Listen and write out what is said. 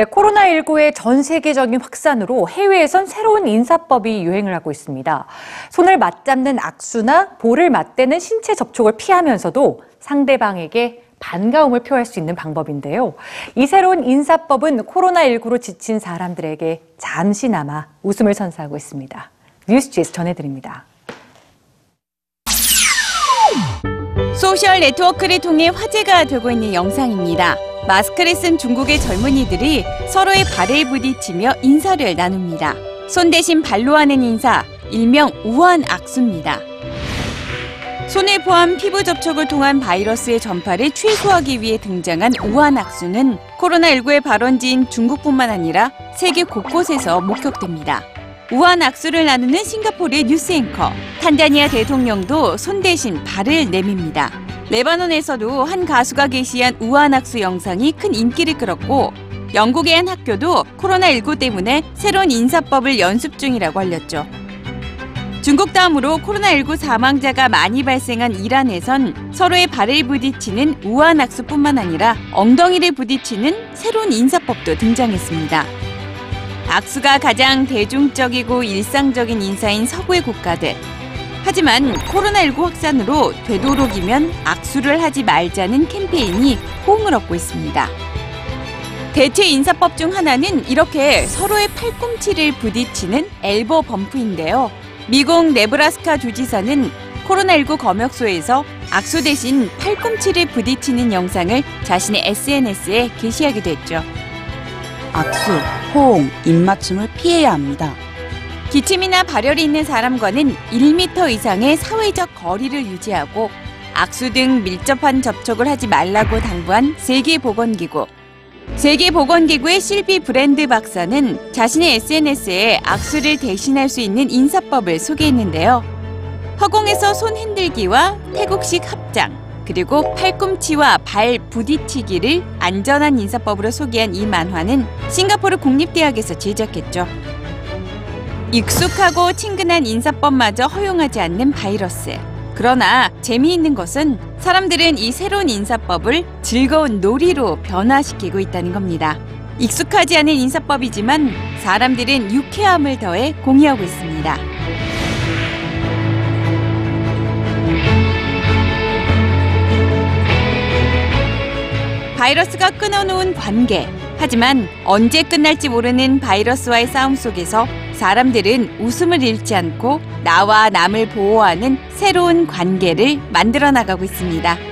네, 코로나19의 전 세계적인 확산으로 해외에선 새로운 인사법이 유행을 하고 있습니다. 손을 맞잡는 악수나 볼을 맞대는 신체 접촉을 피하면서도 상대방에게 반가움을 표할 수 있는 방법인데요. 이 새로운 인사법은 코로나19로 지친 사람들에게 잠시나마 웃음을 선사하고 있습니다. 뉴스지에서 전해드립니다. 소셜 네트워크를 통해 화제가 되고 있는 영상입니다. 마스크를 쓴 중국의 젊은이들이 서로의 발을 부딪히며 인사를 나눕니다. 손 대신 발로 하는 인사, 일명 우한 악수입니다. 손을 포함 피부 접촉을 통한 바이러스의 전파를 최소화하기 위해 등장한 우한 악수는 코로나19의 발원지인 중국뿐만 아니라 세계 곳곳에서 목격됩니다. 우한 악수를 나누는 싱가포르의 뉴스 앵커 탄자니아 대통령도 손 대신 발을 내밉니다. 레바논에서도 한 가수가 게시한 우한 악수 영상이 큰 인기를 끌었고 영국의 한 학교도 코로나19 때문에 새로운 인사법을 연습 중이라고 알렸죠. 중국 다음으로 코로나19 사망자가 많이 발생한 이란에선 서로의 발을 부딪히는 우한 악수뿐만 아니라 엉덩이를 부딪히는 새로운 인사법도 등장했습니다. 악수가 가장 대중적이고 일상적인 인사인 서구의 국가들. 하지만 코로나19 확산으로 되도록이면 악수를 하지 말자는 캠페인이 호응을 얻고 있습니다. 대체 인사법 중 하나는 이렇게 서로의 팔꿈치를 부딪히는 엘보 범프인데요. 미국 네브라스카 주지사는 코로나19 검역소에서 악수 대신 팔꿈치를 부딪히는 영상을 자신의 SNS에 게시하기도 했죠. 악수, 호응, 입맞춤을 피해야 합니다. 기침이나 발열이 있는 사람과는 1m 이상의 사회적 거리를 유지하고 악수 등 밀접한 접촉을 하지 말라고 당부한 세계보건기구. 세계보건기구의 실비 브랜드 박사는 자신의 SNS에 악수를 대신할 수 있는 인사법을 소개했는데요. 허공에서 손 흔들기와 태국식 합장, 그리고 팔꿈치와 발 부딪히기를 안전한 인사법으로 소개한 이 만화는 싱가포르 국립대학에서 제작했죠. 익숙하고 친근한 인사법마저 허용하지 않는 바이러스. 그러나 재미있는 것은 사람들은 이 새로운 인사법을 즐거운 놀이로 변화시키고 있다는 겁니다. 익숙하지 않은 인사법이지만 사람들은 유쾌함을 더해 공유하고 있습니다. 바이러스가 끊어놓은 관계. 하지만 언제 끝날지 모르는 바이러스와의 싸움 속에서 사람들은 웃음을 잃지 않고 나와 남을 보호하는 새로운 관계를 만들어 나가고 있습니다.